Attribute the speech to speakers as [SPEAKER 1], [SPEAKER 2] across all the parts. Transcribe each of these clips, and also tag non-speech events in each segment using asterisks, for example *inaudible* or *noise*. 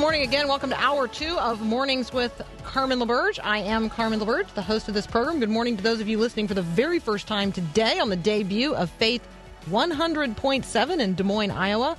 [SPEAKER 1] good morning again. Welcome to hour two of Mornings with Carmen LaBerge. I am Carmen LaBerge, the host of this program. Good morning to those of you listening for the very first time today on the debut of Faith 100.7 in Des Moines, Iowa.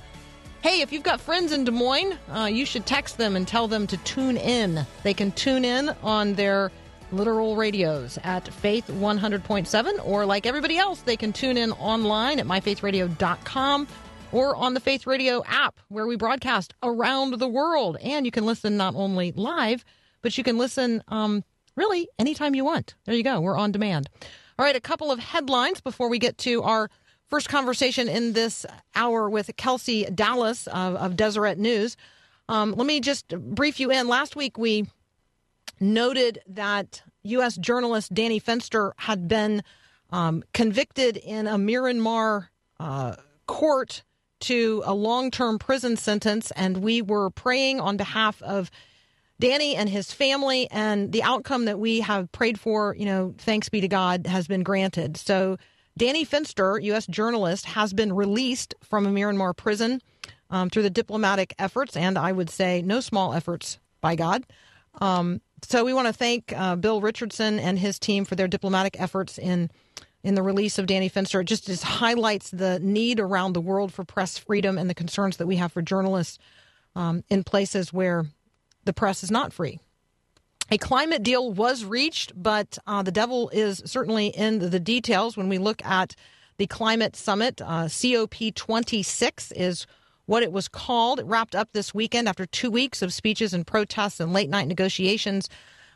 [SPEAKER 1] Hey, if you've got friends in Des Moines, uh, you should text them and tell them to tune in. They can tune in on their literal radios at Faith 100.7, or like everybody else, they can tune in online at myfaithradio.com or on the Faith Radio app, where we broadcast around the world. And you can listen not only live, but you can listen um, really anytime you want. There you go. We're on demand. All right, a couple of headlines before we get to our first conversation in this hour with Kelsey Dallas of, of Deseret News. Um, let me just brief you in. Last week, we noted that U.S. journalist Danny Fenster had been um, convicted in a Myanmar uh, court to a long term prison sentence, and we were praying on behalf of Danny and his family, and the outcome that we have prayed for, you know, thanks be to God, has been granted. So, Danny Fenster, U.S. journalist, has been released from a Myanmar prison um, through the diplomatic efforts, and I would say no small efforts by God. Um, so, we want to thank uh, Bill Richardson and his team for their diplomatic efforts in in the release of Danny Fenster. It just, just highlights the need around the world for press freedom and the concerns that we have for journalists um, in places where the press is not free. A climate deal was reached, but uh, the devil is certainly in the details when we look at the climate summit. Uh, COP26 is what it was called. It wrapped up this weekend after two weeks of speeches and protests and late night negotiations.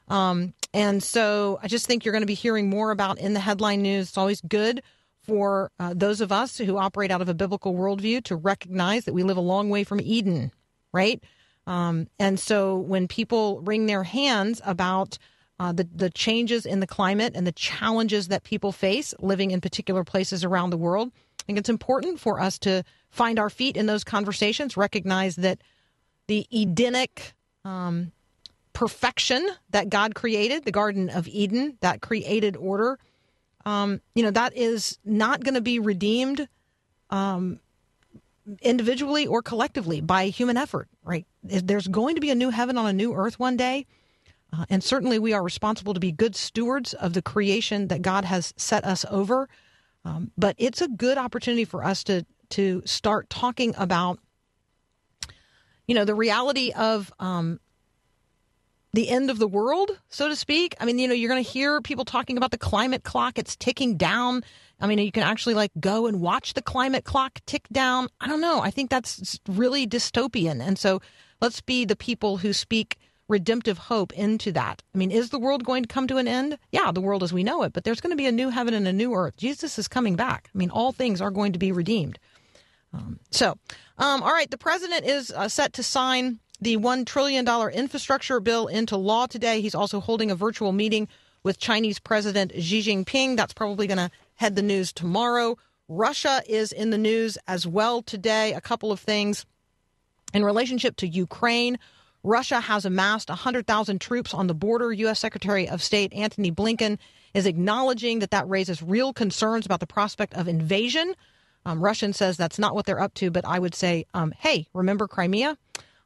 [SPEAKER 1] Um, and so I just think you're going to be hearing more about in the headline news. It's always good for uh, those of us who operate out of a biblical worldview to recognize that we live a long way from Eden, right? Um, and so when people wring their hands about uh, the, the changes in the climate and the challenges that people face living in particular places around the world, I think it's important for us to find our feet in those conversations, recognize that the Edenic um, perfection that God created, the Garden of Eden, that created order, um, you know, that is not going to be redeemed um, individually or collectively by human effort, right? There's going to be a new heaven on a new earth one day. Uh, and certainly we are responsible to be good stewards of the creation that God has set us over. Um, but it's a good opportunity for us to to start talking about, you know, the reality of um, the end of the world, so to speak. I mean, you know, you're going to hear people talking about the climate clock. It's ticking down. I mean, you can actually like go and watch the climate clock tick down. I don't know. I think that's really dystopian. And so let's be the people who speak redemptive hope into that. I mean, is the world going to come to an end? Yeah, the world as we know it, but there's going to be a new heaven and a new earth. Jesus is coming back. I mean, all things are going to be redeemed. Um, so, um, all right, the president is uh, set to sign the $1 trillion infrastructure bill into law today. He's also holding a virtual meeting with Chinese President Xi Jinping. That's probably going to head the news tomorrow. Russia is in the news as well today. A couple of things in relationship to Ukraine. Russia has amassed 100,000 troops on the border. U.S. Secretary of State Antony Blinken is acknowledging that that raises real concerns about the prospect of invasion. Um, Russian says that's not what they're up to, but I would say, um, hey, remember Crimea?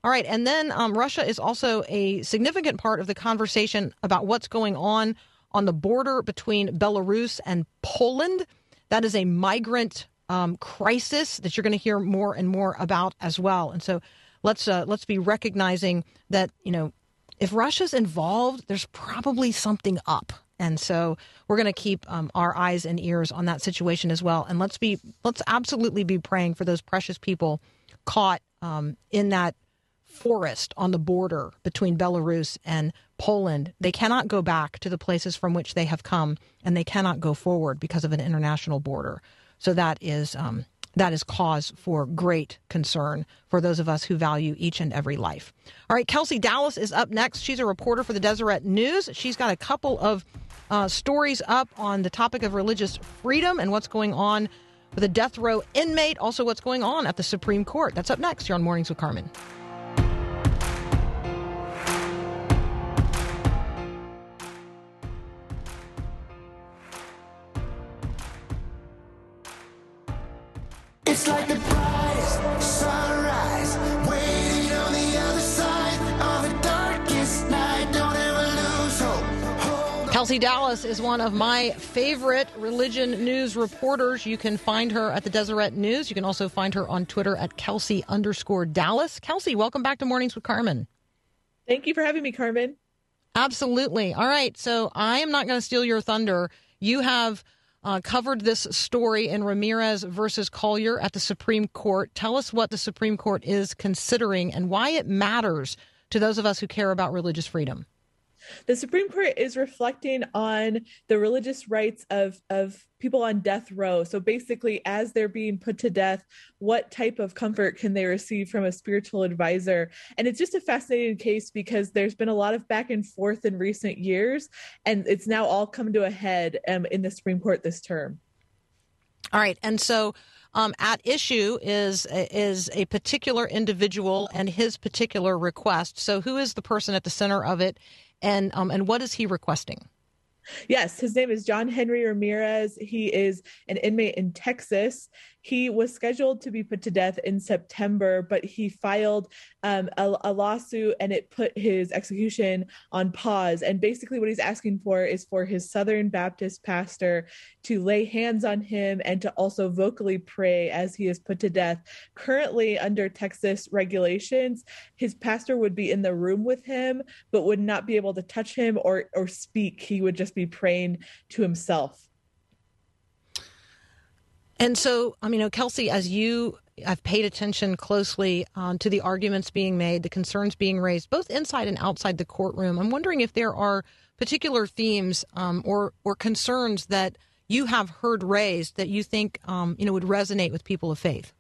[SPEAKER 1] All right. And then um, Russia is also a significant part of the conversation about what's going on on the border between Belarus and Poland. That is a migrant um, crisis that you're going to hear more and more about as well. And so let's uh, let's be recognizing that you know if Russia's involved, there's probably something up. And so we're going to keep um, our eyes and ears on that situation as well. And let's be let's absolutely be praying for those precious people caught um, in that forest on the border between Belarus and Poland, they cannot go back to the places from which they have come, and they cannot go forward because of an international border. So that is um, that is cause for great concern for those of us who value each and every life. All right, Kelsey Dallas is up next. She's a reporter for the Deseret News. She's got a couple of uh, stories up on the topic of religious freedom and what's going on with a death row inmate, also what's going on at the Supreme Court. That's up next You're on Mornings with Carmen. Kelsey Dallas is one of my favorite religion news reporters. You can find her at the Deseret News. You can also find her on Twitter at Kelsey underscore Dallas. Kelsey, welcome back to Mornings with Carmen.
[SPEAKER 2] Thank you for having me, Carmen.
[SPEAKER 1] Absolutely. All right. So I am not going to steal your thunder. You have uh, covered this story in Ramirez versus Collier at the Supreme Court. Tell us what the Supreme Court is considering and why it matters to those of us who care about religious freedom.
[SPEAKER 2] The Supreme Court is reflecting on the religious rights of, of people on death row. So basically, as they're being put to death, what type of comfort can they receive from a spiritual advisor? And it's just a fascinating case because there's been a lot of back and forth in recent years, and it's now all come to a head um, in the Supreme Court this term.
[SPEAKER 1] All right. And so um, at issue is is a particular individual and his particular request. So who is the person at the center of it, and um, and what is he requesting?
[SPEAKER 2] Yes, his name is John Henry Ramirez. He is an inmate in Texas. He was scheduled to be put to death in September, but he filed um, a, a lawsuit and it put his execution on pause. And basically, what he's asking for is for his Southern Baptist pastor to lay hands on him and to also vocally pray as he is put to death. Currently, under Texas regulations, his pastor would be in the room with him, but would not be able to touch him or or speak. He would just be praying to himself.
[SPEAKER 1] And so, I mean, Kelsey, as you have paid attention closely um, to the arguments being made, the concerns being raised, both inside and outside the courtroom, I'm wondering if there are particular themes um, or or concerns that you have heard raised that you think um, you know would resonate with people of faith.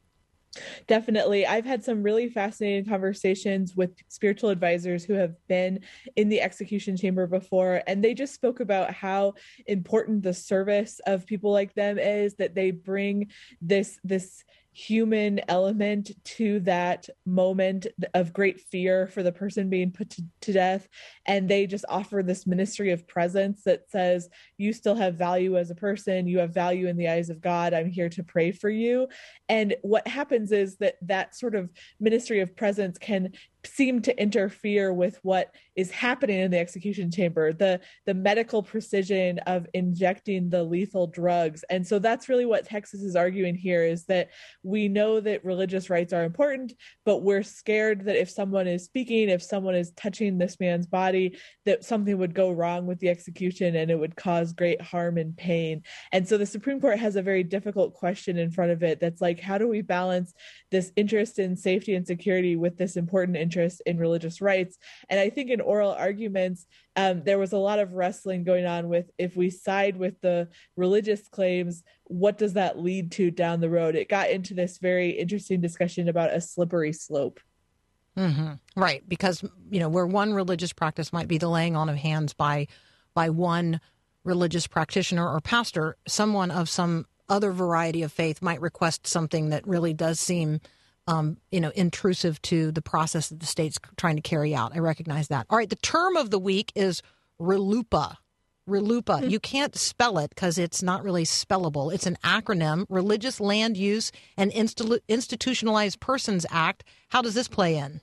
[SPEAKER 2] Definitely. I've had some really fascinating conversations with spiritual advisors who have been in the execution chamber before, and they just spoke about how important the service of people like them is that they bring this this human element to that moment of great fear for the person being put to, to, death. And they just offer this ministry of presence that says you still have value as a person. You have value in the eyes of god. I'm here to pray for you. And what happens is that that sort of ministry of presence can seem to interfere with what is happening in the execution chamber the the medical precision of injecting the lethal drugs. And so that's really what texas is arguing here is that we know that religious rights are important but we're scared that if someone is speaking if someone is touching this man's body that something would go wrong with the execution and it would cause great harm and pain. And so the supreme court has a very difficult question in front of it that's like how do we balance this interest in safety and security with this important interest in religious rights. And I think in oral arguments, um, there was a lot of wrestling going on with if we side with the religious claims, what does that lead to down the road? It got into this very interesting discussion about a slippery slope.
[SPEAKER 1] Mm-hmm. Right, because you know where one religious practice might be the laying on of hands by by one religious practitioner or pastor, someone of some other variety of faith might request something that really does seem um, you know, intrusive to the process that the state's trying to carry out. I recognize that. All right, the term of the week is RLUIPA. RLUIPA. Mm-hmm. You can't spell it because it's not really spellable. It's an acronym: Religious Land Use and Insti- Institutionalized Persons Act. How does this play in?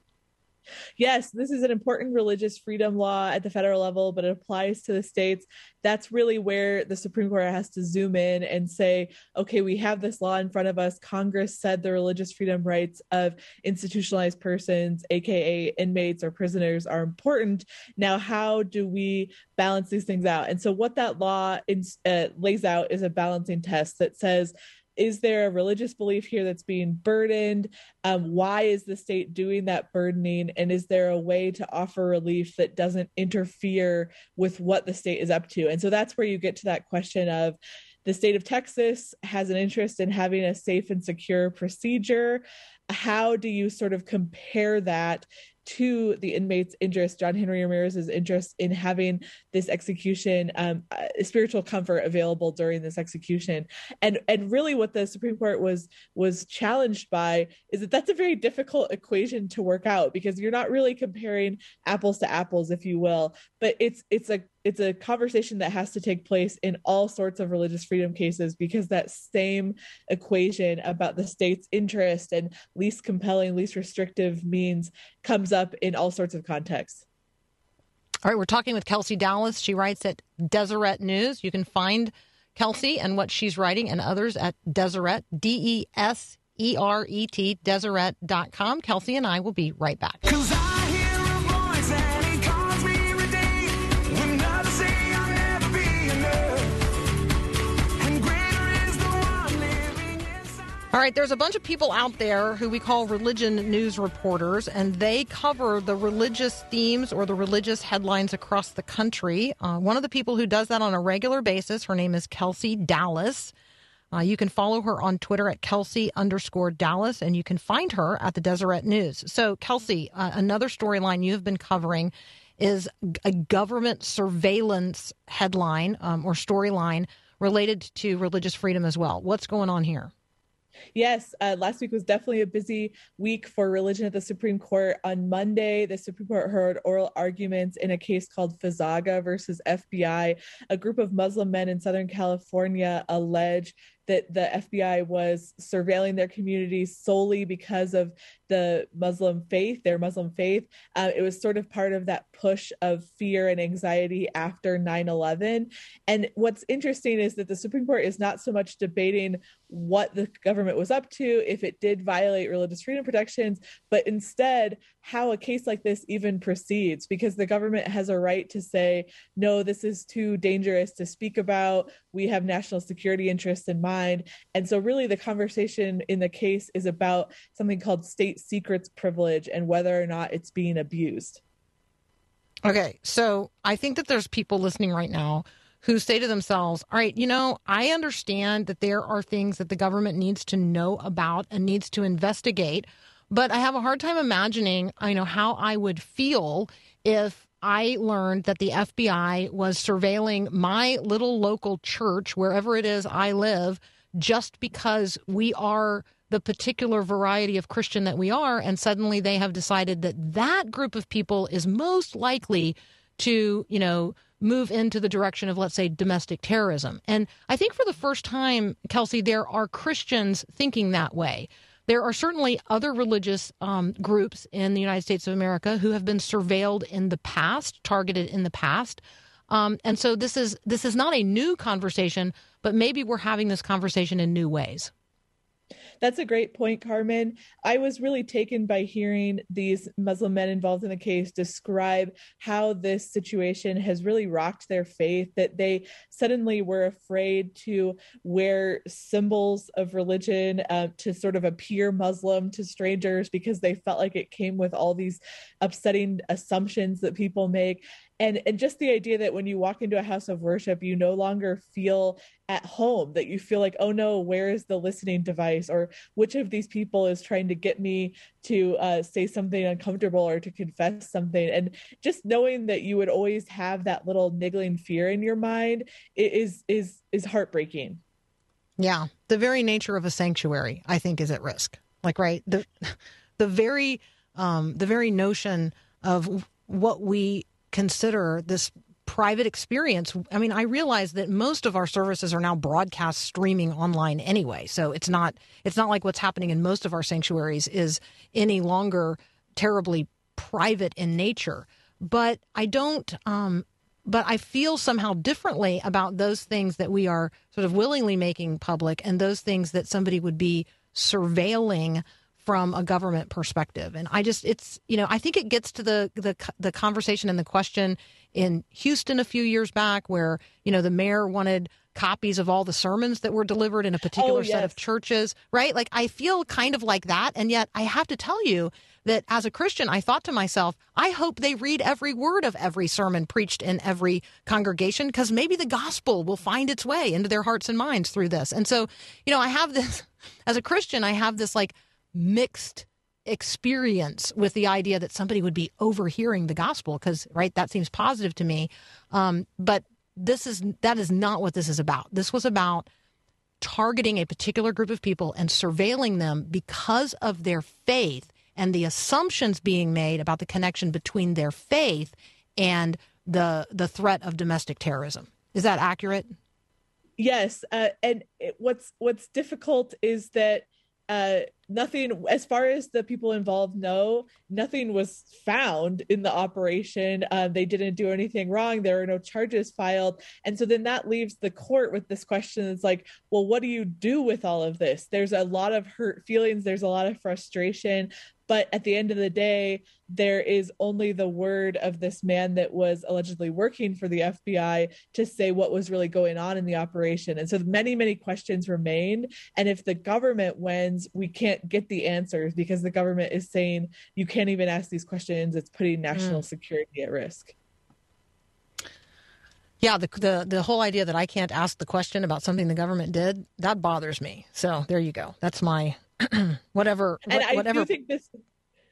[SPEAKER 2] Yes, this is an important religious freedom law at the federal level, but it applies to the states. That's really where the Supreme Court has to zoom in and say, okay, we have this law in front of us. Congress said the religious freedom rights of institutionalized persons, AKA inmates or prisoners, are important. Now, how do we balance these things out? And so, what that law in, uh, lays out is a balancing test that says, is there a religious belief here that's being burdened? Um, why is the state doing that burdening? And is there a way to offer relief that doesn't interfere with what the state is up to? And so that's where you get to that question of the state of Texas has an interest in having a safe and secure procedure. How do you sort of compare that to the inmate's interest, John Henry Ramirez's interest in having this execution, um, uh, spiritual comfort available during this execution, and and really what the Supreme Court was was challenged by is that that's a very difficult equation to work out because you're not really comparing apples to apples, if you will, but it's it's a it's a conversation that has to take place in all sorts of religious freedom cases because that same equation about the state's interest and least compelling, least restrictive means comes up in all sorts of contexts.
[SPEAKER 1] All right, we're talking with Kelsey Dallas. She writes at Deseret News. You can find Kelsey and what she's writing and others at Deseret, D E S E R E T, Deseret.com. Kelsey and I will be right back. All right, there's a bunch of people out there who we call religion news reporters, and they cover the religious themes or the religious headlines across the country. Uh, one of the people who does that on a regular basis, her name is Kelsey Dallas. Uh, you can follow her on Twitter at Kelsey underscore Dallas, and you can find her at the Deseret News. So, Kelsey, uh, another storyline you have been covering is a government surveillance headline um, or storyline related to religious freedom as well. What's going on here?
[SPEAKER 2] Yes, uh, last week was definitely a busy week for religion at the Supreme Court. On Monday, the Supreme Court heard oral arguments in a case called Fazaga versus FBI. A group of Muslim men in Southern California allege that the FBI was surveilling their communities solely because of the Muslim faith, their Muslim faith. Uh, it was sort of part of that push of fear and anxiety after 9 11. And what's interesting is that the Supreme Court is not so much debating what the government was up to, if it did violate religious freedom protections, but instead how a case like this even proceeds, because the government has a right to say, no, this is too dangerous to speak about. We have national security interests in mind. And so, really, the conversation in the case is about something called state secrets privilege and whether or not it's being abused.
[SPEAKER 1] Okay, so I think that there's people listening right now who say to themselves, all right, you know, I understand that there are things that the government needs to know about and needs to investigate, but I have a hard time imagining, I know, how I would feel if I learned that the FBI was surveilling my little local church, wherever it is I live, just because we are the particular variety of Christian that we are. And suddenly they have decided that that group of people is most likely to, you know, move into the direction of, let's say, domestic terrorism. And I think for the first time, Kelsey, there are Christians thinking that way. There are certainly other religious um, groups in the United States of America who have been surveilled in the past, targeted in the past. Um, and so this is this is not a new conversation, but maybe we're having this conversation in new ways.
[SPEAKER 2] That's a great point, Carmen. I was really taken by hearing these Muslim men involved in the case describe how this situation has really rocked their faith, that they suddenly were afraid to wear symbols of religion uh, to sort of appear Muslim to strangers because they felt like it came with all these upsetting assumptions that people make and and just the idea that when you walk into a house of worship you no longer feel at home that you feel like oh no where is the listening device? Or which of these people is trying to get me to uh, say something uncomfortable or to confess something? And just knowing that you would always have that little niggling fear in your mind is is is heartbreaking.
[SPEAKER 1] Yeah, the very nature of a sanctuary, I think, is at risk. Like, right, the *laughs* the very um, the very notion of what we consider this private experience. I mean, I realize that most of our services are now broadcast streaming online anyway, so it's not it's not like what's happening in most of our sanctuaries is any longer terribly private in nature. But I don't. Um, but I feel somehow differently about those things that we are sort of willingly making public and those things that somebody would be surveilling from a government perspective. And I just, it's, you know, I think it gets to the, the, the conversation and the question in Houston a few years back where, you know, the mayor wanted copies of all the sermons that were delivered in a particular
[SPEAKER 2] Oh,
[SPEAKER 1] set of churches, right? Like I feel kind of like that. And yet I have to tell you that as a Christian, I thought to myself, I hope they read every word of every sermon preached in every congregation because maybe the gospel will find its way into their hearts and minds through this. And so, you know, I have this, *laughs* as a Christian, I have this like mixed experience with the idea that somebody would be overhearing the gospel because right that seems positive to me. Um, but this is that is not what this is about. This was about targeting a particular group of people and surveilling them because of their faith and the assumptions being made about the connection between their faith and the the threat of domestic terrorism. Is that accurate?
[SPEAKER 2] Yes, uh, and it, what's what's difficult is that uh, nothing, as far as the people involved know, nothing was found in the operation. Uh, they didn't do anything wrong. There are no charges filed, and so then that leaves the court with this question: It's like, well, what do you do with all of this? There's a lot of hurt feelings. There's a lot of frustration. But at the end of the day, there is only the word of this man that was allegedly working for the FBI to say what was really going on in the operation. And so many, many questions remain. And if the government wins, we can't get the answers because the government is saying you can't even ask these questions. It's putting national mm. security at risk.
[SPEAKER 1] Yeah, the, the the whole idea that I can't ask the question about something the government did that bothers me. So there you go. That's my *clears throat* whatever.
[SPEAKER 2] And
[SPEAKER 1] what-
[SPEAKER 2] I
[SPEAKER 1] whatever.
[SPEAKER 2] do think this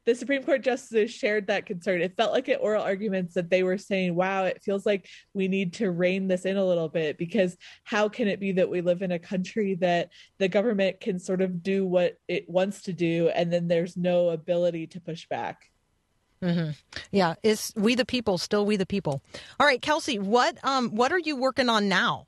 [SPEAKER 2] the Supreme Court justices shared that concern. It felt like at oral arguments that they were saying, wow, it feels like we need to rein this in a little bit because how can it be that we live in a country that the government can sort of do what it wants to do and then there's no ability to push back?
[SPEAKER 1] yeah, it's we the people still we the people? All right, Kelsey, what um what are you working on now?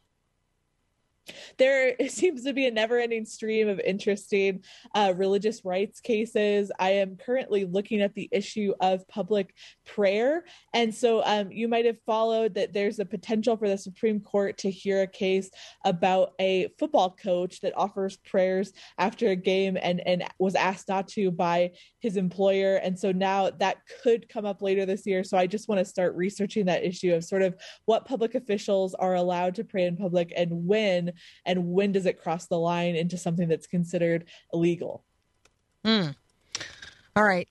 [SPEAKER 2] There *laughs* seems to be a never-ending stream of interesting uh, religious rights cases. I am currently looking at the issue of public prayer, and so um, you might have followed that there's a potential for the Supreme Court to hear a case about a football coach that offers prayers after a game and and was asked not to by his employer, and so now that could come up later this year. So I just want to start researching that issue of sort of what public officials are allowed to pray in public and when and when does it cross the line into something that's considered illegal
[SPEAKER 1] All right.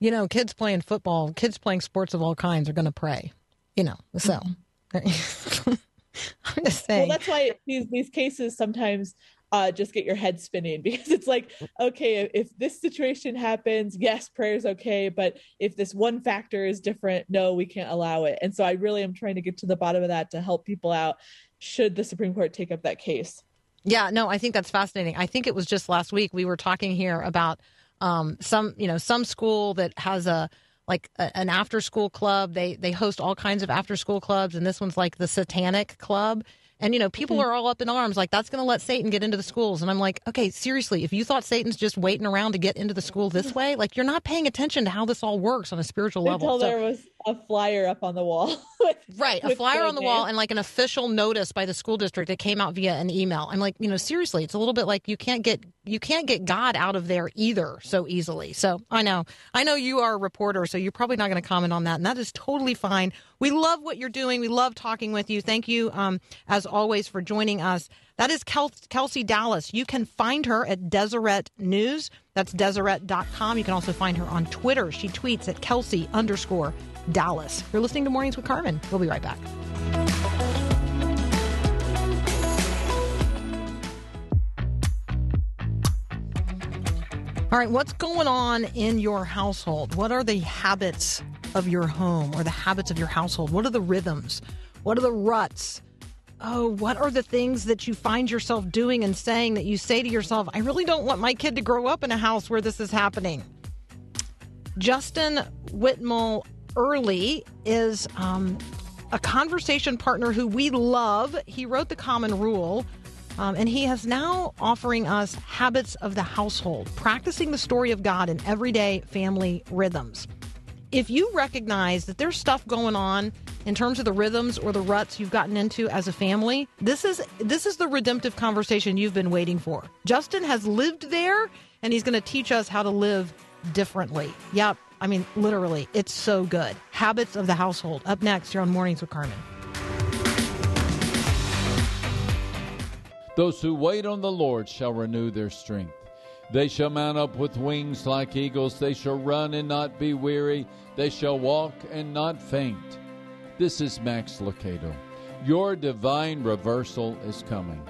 [SPEAKER 1] You know, kids playing football, kids playing sports of all kinds are going to pray. You know, so *laughs* I'm just saying.
[SPEAKER 2] well that's why these these cases sometimes uh, just get your head spinning *laughs* because it's like okay if this situation happens yes prayer is okay but if this one factor is different no we can't allow it and so i really am trying to get to the bottom of that to help people out should the supreme court take up that case
[SPEAKER 1] Yeah, no, I think that's fascinating. I think it was just last week we were talking here about um, some, you know, some school that has a like a, an after school club. They they host all kinds of after school clubs, and this one's like the Satanic Club. And you know, people mm-hmm. are all up in arms, like that's going to let Satan get into the schools. And I'm like, okay, seriously, if you thought Satan's just waiting around to get into the school this way, like you're not paying attention to how this all works on a spiritual level.
[SPEAKER 2] until
[SPEAKER 1] So-
[SPEAKER 2] there was a flyer up on the wall *laughs* with,
[SPEAKER 1] Right, a flyer on the wall and like an official notice by the school district that came out via an email. I'm like, you know, seriously, it's a little bit like you can't get you can't get God out of there either so easily. So I know, I know you are a reporter, so you're probably not going to comment on that, and that is totally fine. We love what you're doing. We love talking with you. Thank you, um, as always, for joining us. That is Kel- Kelsey Dallas. You can find her at Deseret News. That's Deseret.com. You can also find her on Twitter. She tweets at Kelsey underscore Dallas. You're listening to Mornings with Carmen. We'll be right back. All right, what's going on in your household? What are the habits of your home or the habits of your household? What are the rhythms? What are the ruts? Oh, what are the things that you find yourself doing and saying that you say to yourself, I really don't want my kid to grow up in a house where this is happening? Justin Whitmel Earley is um, a conversation partner who we love. He wrote The Common Rule, um, and he is now offering us habits of the household, practicing the story of God in everyday family rhythms. If you recognize that there's stuff going on in terms of the rhythms or the ruts you've gotten into as a family, this is this is the redemptive conversation you've been waiting for. Justin has lived there and he's going to teach us how to live differently. Yep. I mean, literally, it's so good. Habits of the household. Up next here on Mornings with Carmen.
[SPEAKER 3] Those who wait on the Lord shall renew their strength. They shall mount up with wings like eagles. They shall run and not be weary. They shall walk and not faint. This is Max Lucado. Your divine reversal is coming.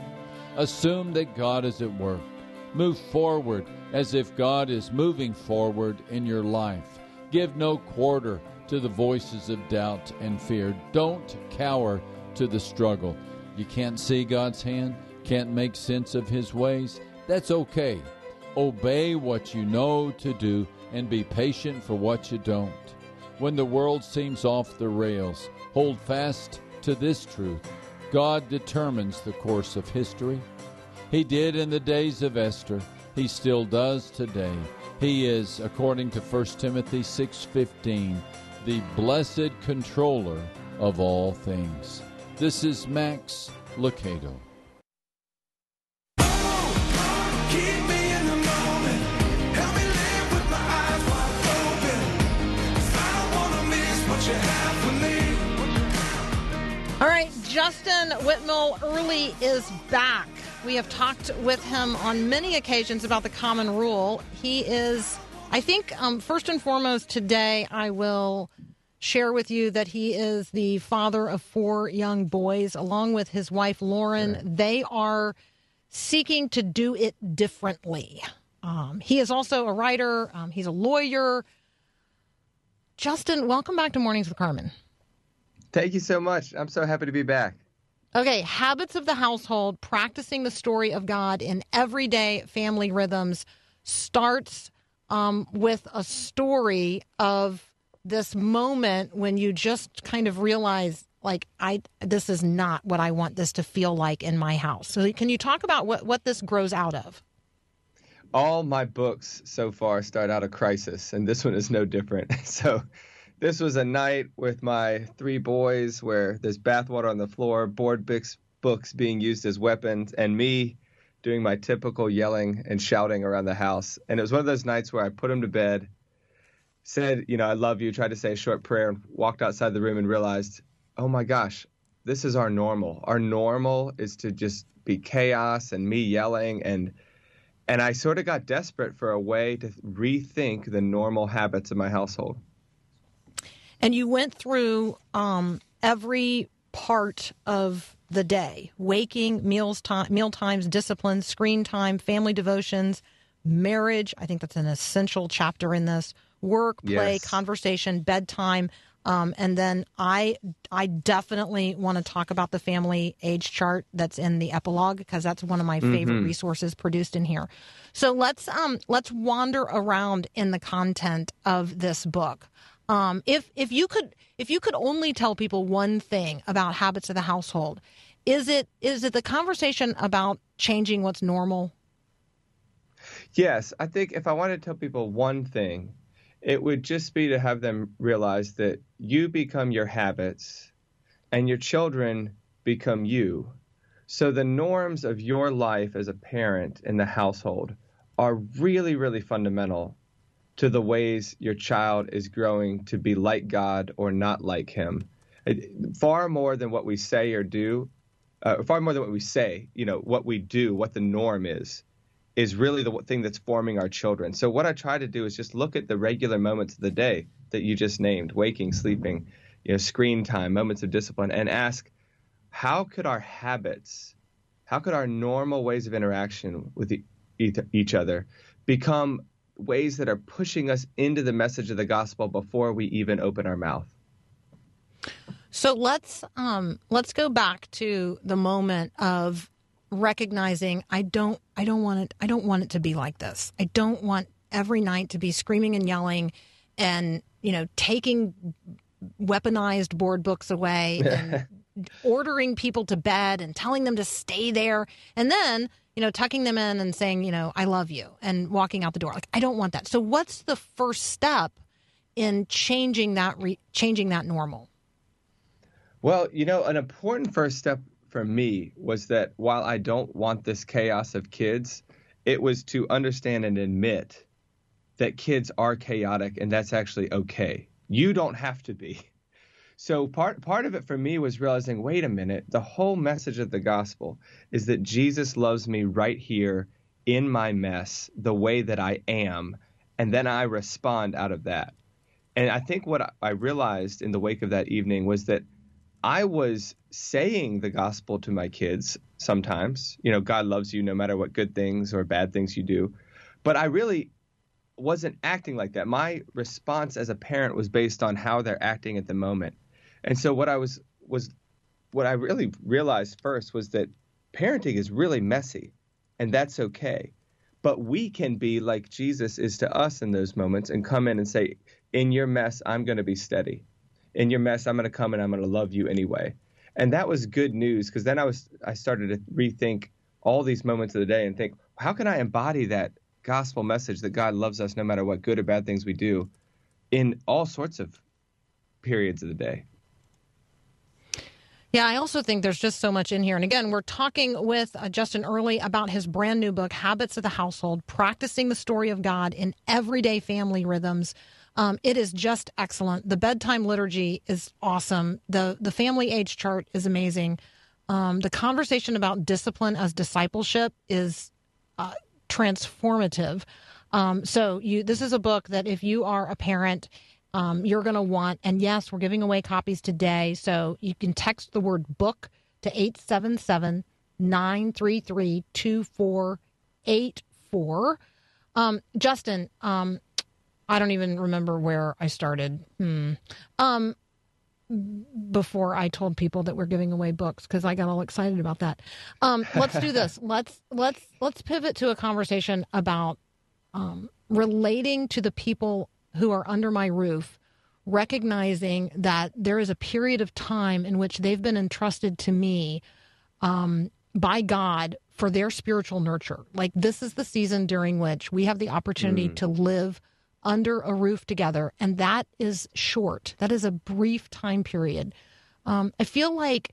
[SPEAKER 3] Assume that God is at work. Move forward as if God is moving forward in your life. Give no quarter to the voices of doubt and fear. Don't cower to the struggle. You can't see God's hand, can't make sense of His ways. That's okay. Obey what you know to do and be patient for what you don't. When the world seems off the rails, hold fast to this truth God determines the course of history. He did in the days of Esther. He still does today. He is, according to 1 Timothy 6:15, the blessed controller of all things. This is Max Lucado.
[SPEAKER 1] Justin Whitmel Earley is back. We have talked with him on many occasions about the common rule. He is, I think, um, first and foremost, today I will share with you that he is the father of four young boys, along with his wife Lauren. They are seeking to do it differently. Um, he is also a writer, um, he's a lawyer. Justin, welcome back to Mornings with Carmen.
[SPEAKER 4] Thank you so much. I'm so happy to be back.
[SPEAKER 1] Okay, habits of the household, practicing the story of God in everyday family rhythms starts um, with a story of this moment when you just kind of realize, like, I this is not what I want this to feel like in my house. So, can you talk about what what this grows out of?
[SPEAKER 4] All my books so far start out a crisis, and this one is no different. *laughs* So, this was a night with my three boys where there's bathwater on the floor, board books, books being used as weapons, and me doing my typical yelling and shouting around the house. And it was one of those nights where I put them to bed, said, you know, I love you, tried to say a short prayer, and walked outside the room and realized, oh my gosh, this is our normal. Our normal is to just be chaos and me yelling and and I sort of got desperate for a way to rethink the normal habits of my household.
[SPEAKER 1] And you went through um, every part of the day: waking, meals time, meal times, discipline, screen time, family devotions, marriage. I think that's an essential chapter in this. Work, play,
[SPEAKER 4] Yes.
[SPEAKER 1] conversation, bedtime, um, and then I I definitely want to talk about the family age chart that's in the epilogue because that's one of my favorite resources produced in here. So let's um let's wander around in the content of this book. Um, if if you could if you could only tell people one thing about habits of the household, is it is it the conversation about changing what's normal?
[SPEAKER 4] Yes, I think if I wanted to tell people one thing, it would just be to have them realize that you become your habits and your children become you. So the norms of your life as a parent in the household are really, really fundamental to the ways your child is growing to be like God or not like Him. It- far more than what we say or do, uh, far more than what we say, you know, what we do, what the norm is is really the thing that's forming our children. So what I try to do is just look at the regular moments of the day that you just named, waking, sleeping, you know, screen time, moments of discipline and ask how could our habits, how could our normal ways of interaction with each other become ways that are pushing us into the message of the gospel before we even open our mouth?
[SPEAKER 1] So let's um, let's go back to the moment of recognizing I don't I don't want it I don't want it to be like this. I don't want every night to be screaming and yelling and you know taking weaponized board books away *laughs* and ordering people to bed and telling them to stay there and then you know tucking them in and saying you know I love you and walking out the door like I don't want that. So what's the first step in changing that re- changing that normal?
[SPEAKER 4] Well, you know, an important first step for me was that while I don't want this chaos of kids, it was to understand and admit that kids are chaotic and that's actually okay. You don't have to be. So part part of it for me was realizing, wait a minute, the whole message of the gospel is that Jesus loves me right here in my mess, the way that I am, and then I respond out of that. And I think what I realized in the wake of that evening was that I was saying the gospel to my kids sometimes. You know, God loves you no matter what good things or bad things you do. But I really wasn't acting like that. My response as a parent was based on how they're acting at the moment. And so what I was was what I really realized first was that parenting is really messy and that's okay. But we can be like Jesus is to us in those moments and come in and say, In your mess, I'm going to be steady. In your mess, I'm going to come and I'm going to love you anyway. And that was good news because then I was I started to rethink all these moments of the day and think, how can I embody that gospel message that God loves us no matter what good or bad things we do in all sorts of periods of the day?
[SPEAKER 1] Yeah, I also think there's just so much in here. And again, we're talking with uh, Justin Earley about his brand new book, Habits of the Household Practicing the Story of God in Everyday Family Rhythms. Um, it is just excellent. The bedtime liturgy is awesome. The, the family age chart is amazing. Um, the conversation about discipline as discipleship is uh, transformative. Um, so you, this is a book that if you are a parent um, you're going to want. And yes, we're giving away copies today. So you can text the word book to 877 933 2484. Um, Justin, um, I don't even remember where I started. Hmm. Um, before I told people that we're giving away books because I got all excited about that. Um, let's do this. *laughs* let's let's let's pivot to a conversation about um, relating to the people who are under my roof, recognizing that there is a period of time in which they've been entrusted to me um, by God for their spiritual nurture. Like this is the season during which we have the opportunity to live under a roof together, and that is short. That is a brief time period. Um, I feel like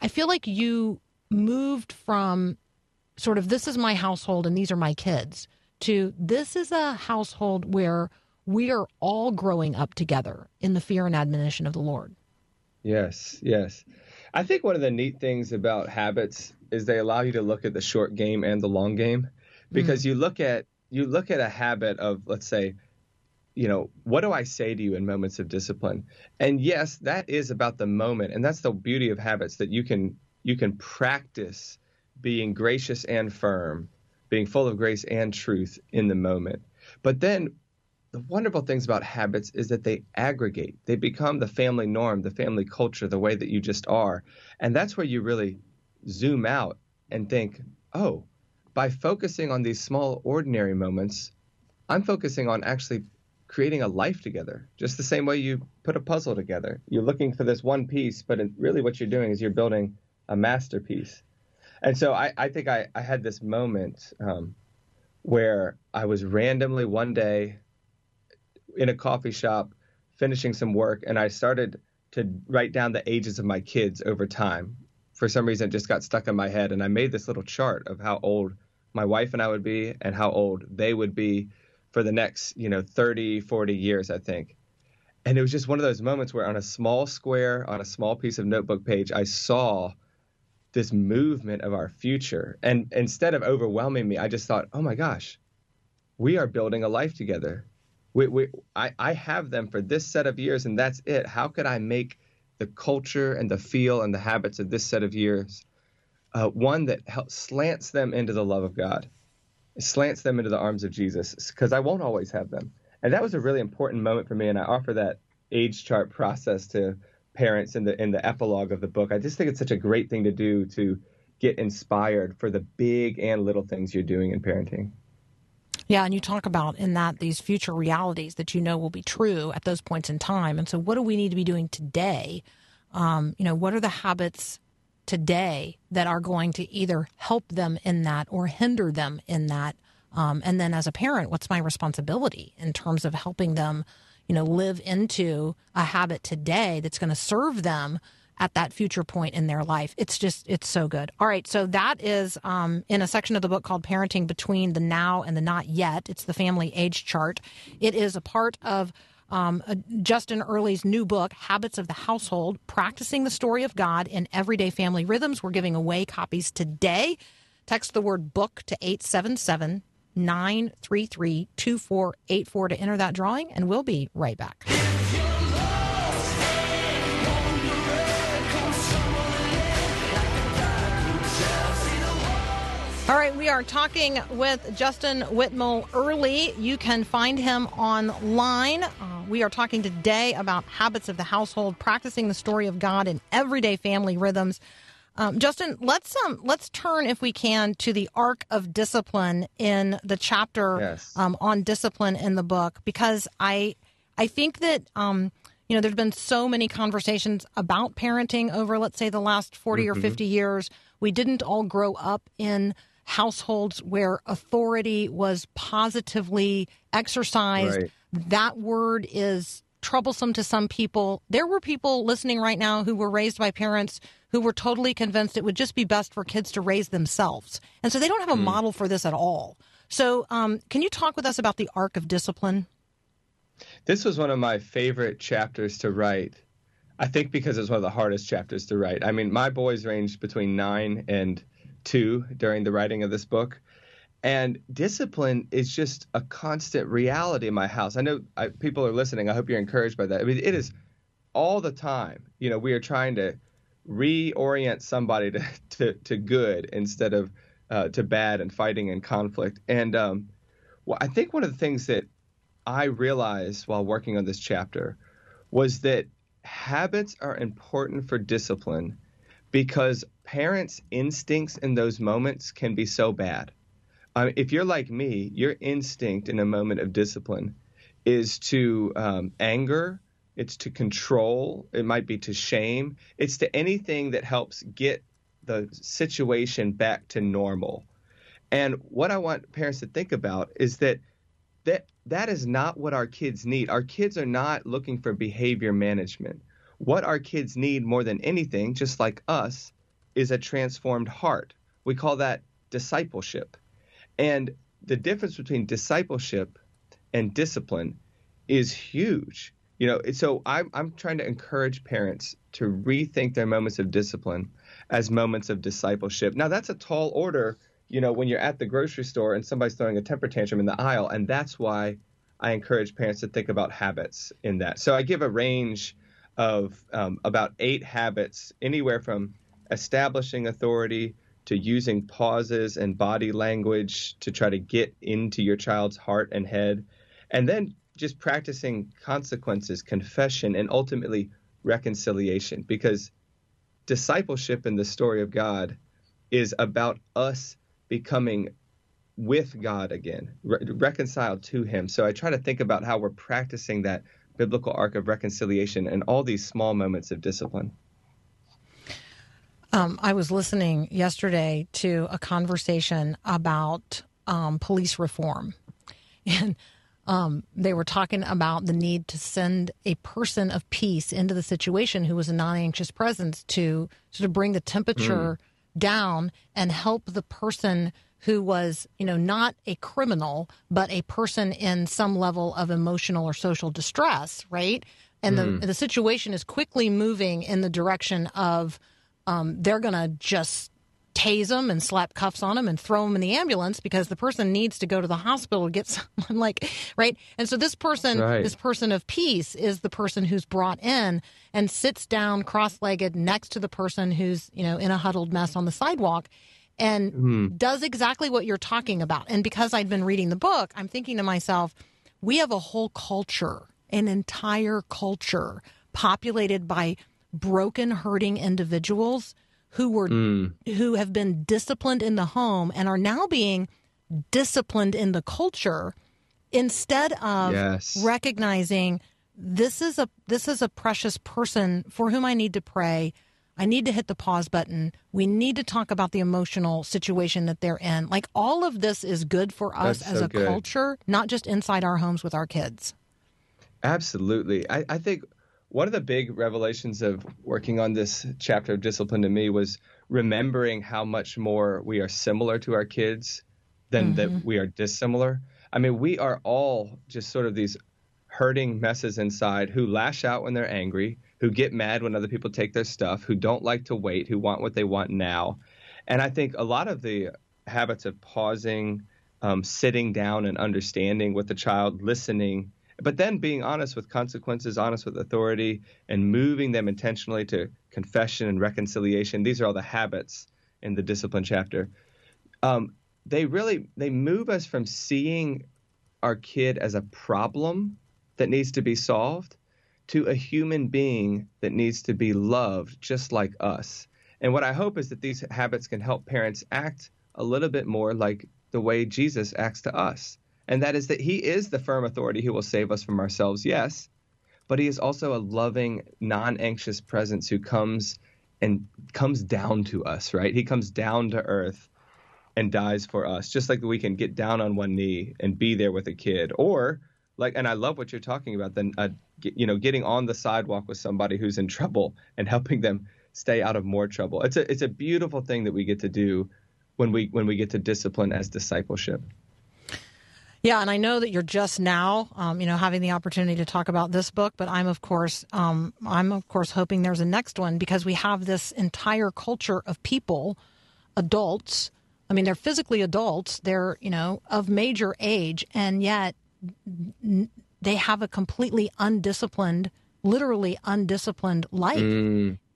[SPEAKER 1] I feel like you moved from sort of this is my household and these are my kids to this is a household where we are all growing up together in the fear and admonition of the Lord.
[SPEAKER 4] Yes, yes. I think one of the neat things about habits is they allow you to look at the short game and the long game because mm-hmm. you look at you look at a habit of let's say you know what do I say to you in moments of discipline and yes that is about the moment and that's the beauty of habits that you can you can practice being gracious and firm being full of grace and truth in the moment but then the wonderful things about habits is that they aggregate. They become the family norm, the family culture, the way that you just are. And that's where you really zoom out and think, oh, by focusing on these small, ordinary moments, I'm focusing on actually creating a life together, just the same way you put a puzzle together. You're looking for this one piece, but really what you're doing is you're building a masterpiece. And so I, I think I, I had this moment um, where I was randomly one day in a coffee shop finishing some work and I started to write down the ages of my kids over time. For some reason, it just got stuck in my head. And I made this little chart of how old my wife and I would be and how old they would be for the next, you know, 30, 40 years, I think. And it was just one of those moments where on a small square, on a small piece of notebook page, I saw this movement of our future. And instead of overwhelming me, I just thought, oh my gosh, we are building a life together we, we, I, I have them for this set of years and that's it. How could I make the culture and the feel and the habits of this set of years uh, one that helps, slants them into the love of God, slants them into the arms of Jesus? Because I won't always have them. And that was a really important moment for me. And I offer that age chart process to parents in the in the epilogue of the book. I just think it's such a great thing to do to get inspired for the big and little things you're doing in parenting.
[SPEAKER 1] Yeah, and you talk about in that these future realities that you know will be true at those points in time. And so, what do we need to be doing today? Um, you know, what are the habits today that are going to either help them in that or hinder them in that? Um, and then, as a parent, what's my responsibility in terms of helping them, you know, live into a habit today that's going to serve them at that future point in their life. It's just, it's so good. All right. So that is um, in a section of the book called Parenting Between the Now and the Not Yet. It's the family age chart. It is a part of um, uh, Justin Earley's new book, Habits of the Household Practicing the Story of God in Everyday Family Rhythms. We're giving away copies today. Text the word book to 877 933 2484 to enter that drawing, and we'll be right back. All right, we are talking with Justin Whitmel Earley. You can find him online. Uh, we are talking today about habits of the household, practicing the story of God in everyday family rhythms. Um, Justin, let's um, let's turn, if we can, to the arc of discipline in the chapter
[SPEAKER 4] Yes.
[SPEAKER 1] um, on discipline in the book, because I I think that um, you know there's been so many conversations about parenting over, let's say, the last 40 or fifty years. We didn't all grow up in households where authority was positively exercised.
[SPEAKER 4] Right.
[SPEAKER 1] That word is troublesome to some people. There were people listening right now who were raised by parents who were totally convinced it would just be best for kids to raise themselves. And so they don't have a model for this at all. So, um, can you talk with us about the arc of discipline?
[SPEAKER 4] This was one of my favorite chapters to write. I think because it's one of the hardest chapters to write. I mean, my boys ranged between nine and two during the writing of this book. And discipline is just a constant reality in my house. I know I, people are listening. I hope you're encouraged by that. I mean, it is all the time. You know, we are trying to reorient somebody to, *laughs* to, to good instead of uh, to bad and fighting and conflict. And um, well, I think one of the things that I realized while working on this chapter was that habits are important for discipline because parents' instincts in those moments can be so bad. Um, if you're like me, your instinct in a moment of discipline is to um, anger, it's to control, it might be to shame, it's to anything that helps get the situation back to normal. And what I want parents to think about is that that that is not what our kids need. Our kids are not looking for behavior management. What our kids need more than anything, just like us, is a transformed heart. We call that discipleship. And the difference between discipleship and discipline is huge. You know, so I'm, I'm trying to encourage parents to rethink their moments of discipline as moments of discipleship. Now, that's a tall order, you know, when you're at the grocery store and somebody's throwing a temper tantrum in the aisle. And that's why I encourage parents to think about habits in that. So I give a range of um, about eight habits, anywhere from establishing authority to using pauses and body language to try to get into your child's heart and head, and then just practicing consequences, confession, and ultimately reconciliation. Because discipleship in the story of God is about us becoming with God again, re- reconciled to Him. So I try to think about how we're practicing that biblical arc of reconciliation and all these small moments of discipline.
[SPEAKER 1] Um, I was listening yesterday to a conversation about um, police reform, *laughs* and um, they were talking about the need to send a person of peace into the situation who was a non-anxious presence to sort of bring the temperature down and help the person who was, you know, not a criminal, but a person in some level of emotional or social distress, right? And the the situation is quickly moving in the direction of um, they're going to just tase them and slap cuffs on them and throw them in the ambulance because the person needs to go to the hospital to get *laughs* someone like right? And so this person
[SPEAKER 4] Right.
[SPEAKER 1] this person of peace is the person who's brought in and sits down cross-legged next to the person who's you know in a huddled mess on the sidewalk and does exactly what you're talking about. And because i'd been reading the book i'm thinking to myself we have a whole culture an entire culture populated by broken hurting individuals who were hmm. who have been disciplined in the home and are now being disciplined in the culture instead of
[SPEAKER 4] Yes.
[SPEAKER 1] recognizing this is a this is a precious person for whom I need to pray. I need to hit the pause button. We need to talk about the emotional situation that they're in. Like all of this is good for us
[SPEAKER 4] That's
[SPEAKER 1] as
[SPEAKER 4] so
[SPEAKER 1] a
[SPEAKER 4] good.
[SPEAKER 1] culture, not just inside our homes with our kids.
[SPEAKER 4] Absolutely. I, I think one of the big revelations of working on this chapter of discipline to me was remembering how much more we are similar to our kids than that we are dissimilar. I mean, we are all just sort of these hurting messes inside who lash out when they're angry, who get mad when other people take their stuff, who don't like to wait, who want what they want now. And I think a lot of the habits of pausing, um, sitting down and understanding with the child, listening, but then being honest with consequences, honest with authority, and moving them intentionally to confession and reconciliation. These are all the habits in the discipline chapter. Um, they really they move us from seeing our kid as a problem that needs to be solved to a human being that needs to be loved just like us. And what I hope is that these habits can help parents act a little bit more like the way Jesus acts to us. And that is that he is the firm authority who will save us from ourselves, yes, but he is also a loving, non-anxious presence who comes and comes down to us, right? He comes down to earth and dies for us, just like we can get down on one knee and be there with a kid, or like, and I love what you're talking about. Then, uh, get, you know, getting on the sidewalk with somebody who's in trouble and helping them stay out of more trouble. It's a it's a beautiful thing that we get to do when we when we get to discipline as discipleship.
[SPEAKER 1] Yeah, and I know that you're just now, um, you know, having the opportunity to talk about this book, but I'm of course, um, I'm of course hoping there's a next one because we have this entire culture of people, adults. I mean, they're physically adults. They're you know of major age, and yet they have a completely undisciplined, literally undisciplined life,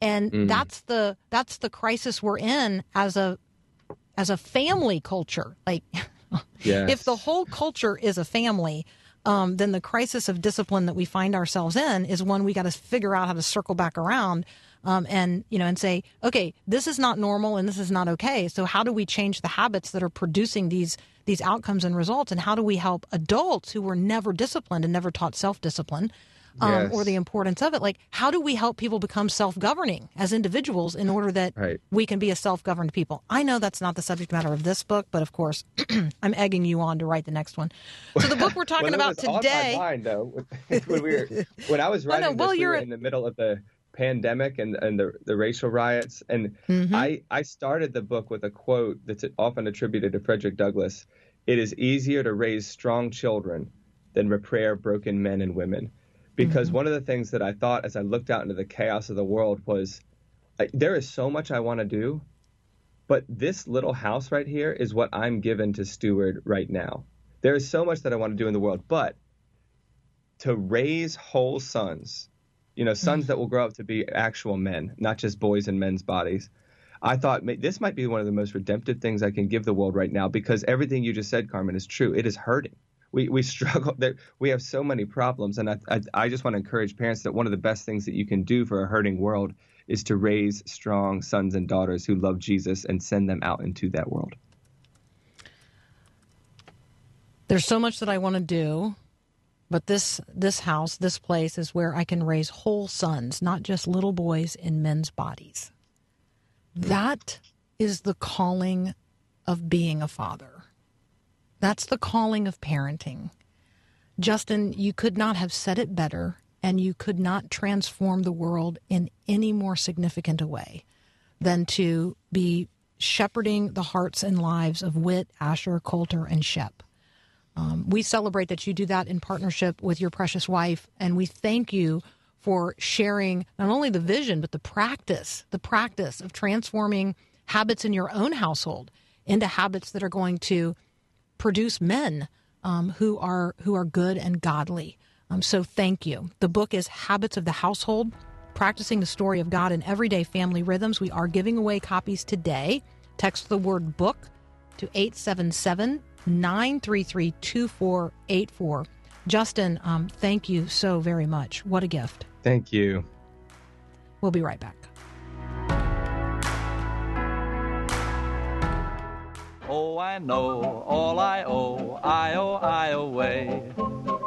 [SPEAKER 1] and that's the that's the crisis we're in as a as a family culture. Like, *laughs*
[SPEAKER 4] Yes.
[SPEAKER 1] if the whole culture is a family, um, then the crisis of discipline that we find ourselves in is one we got to figure out how to circle back around. Um, and you know, and say, okay, this is not normal, and this is not okay. So, how do we change the habits that are producing these these outcomes and results? And how do we help adults who were never disciplined and never taught self discipline, um,
[SPEAKER 4] Yes.
[SPEAKER 1] or the importance of it? Like, how do we help people become self governing as individuals in order that
[SPEAKER 4] Right.
[SPEAKER 1] we can be a self governed people? I know that's not the subject matter of this book, but of course, *clears throat* I'm egging you on to write the next one. So, the book we're *laughs* talking
[SPEAKER 4] well,
[SPEAKER 1] about today.
[SPEAKER 4] Mind, though, *laughs* *laughs* when we were when I was writing
[SPEAKER 1] no, well,
[SPEAKER 4] this, we were in the middle of the pandemic and and the the racial riots, and
[SPEAKER 1] Mm-hmm.
[SPEAKER 4] I I started the book with a quote that's often attributed to Frederick Douglass. It is easier to raise strong children than repair broken men and women, because
[SPEAKER 1] Mm-hmm.
[SPEAKER 4] one of the things that I thought as I looked out into the chaos of the world was, like, there is so much I want to do, but this little house right here is what I'm given to steward right now. There is so much that I want to do in the world, but to raise whole sons, you know, sons that will grow up to be actual men, not just boys in men's bodies. I thought this might be one of the most redemptive things I can give the world right now because everything you just said, Carmen, is true. It is hurting. We, we struggle. There, we have so many problems, and I, I, I just want to encourage parents that one of the best things that you can do for a hurting world is to raise strong sons and daughters who love Jesus and send them out into that world.
[SPEAKER 1] There's so much that I want to do, but this this house, this place is where I can raise whole sons, not just little boys in men's bodies. That is the calling of being a father. That's the calling of parenting. Justin, you could not have said it better, and you could not transform the world in any more significant a way than to be shepherding the hearts and lives of Wit, Asher, Coulter, and Shep. Um, we celebrate that you do that in partnership with your precious wife, and we thank you for sharing not only the vision but the practice, the practice of transforming habits in your own household into habits that are going to produce men um, who are who are good and godly. Um, so thank you. The book is Habits of the Household: Practicing the Story of God in Everyday Family Rhythms. We are giving away copies today. Text the word book to 877 933 2484. Justin, um, thank you so very much. What a gift.
[SPEAKER 4] Thank you.
[SPEAKER 1] We'll be right back.
[SPEAKER 5] Oh, I know all I owe, I owe, I away.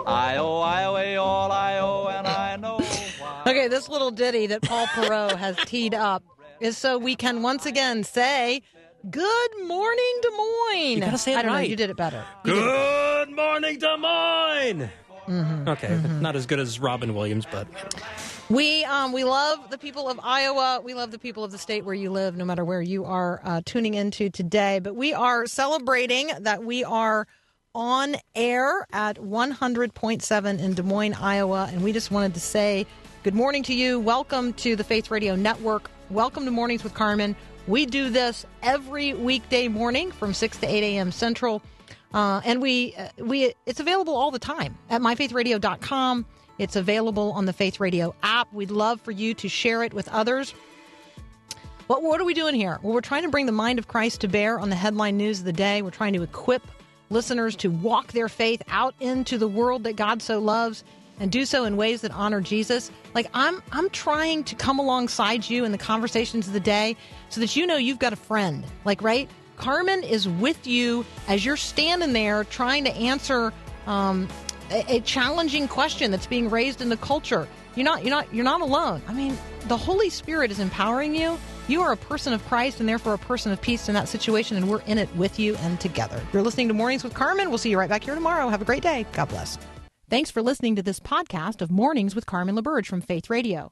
[SPEAKER 5] I owe, I away all I owe, and I know why.
[SPEAKER 1] Okay, this little ditty that Paul Perot has teed up is so we can once again say, Good morning, Des Moines.
[SPEAKER 6] You gotta say it
[SPEAKER 1] I don't know.
[SPEAKER 6] right.
[SPEAKER 1] You did it better. You did it-
[SPEAKER 6] Good morning, Des Moines. Okay, not as good as Robin Williams, but
[SPEAKER 1] We um, we love the people of Iowa. We love the people of the state where you live, no matter where you are uh, tuning into today. But we are celebrating that we are on air at 100.7 in Des Moines, Iowa, and we just wanted to say good morning to you. Welcome to the Faith Radio Network. Welcome to Mornings with Carmen. We do this every weekday morning from 6 to 8 a.m. Central. Uh, and we uh, we it's available all the time at myfaithradio.com. It's available on the Faith Radio app. We'd love for you to share it with others. But what are we doing here? Well, we're trying to bring the mind of Christ to bear on the headline news of the day. We're trying to equip listeners to walk their faith out into the world that God so loves and do so in ways that honor Jesus. Like I'm I'm trying to come alongside you in the conversations of the day so that you know you've got a friend. Like, right? Carmen is with you as you're standing there trying to answer um, a, a challenging question that's being raised in the culture. You're not you're not you're not alone. I mean, the Holy Spirit is empowering you. You are a person of Christ and therefore a person of peace in that situation, and we're in it with you and together. You're listening to Mornings with Carmen. We'll see you right back here tomorrow. Have a great day. God bless. Thanks for listening to this podcast of Mornings with Carmen LaBerge from Faith Radio.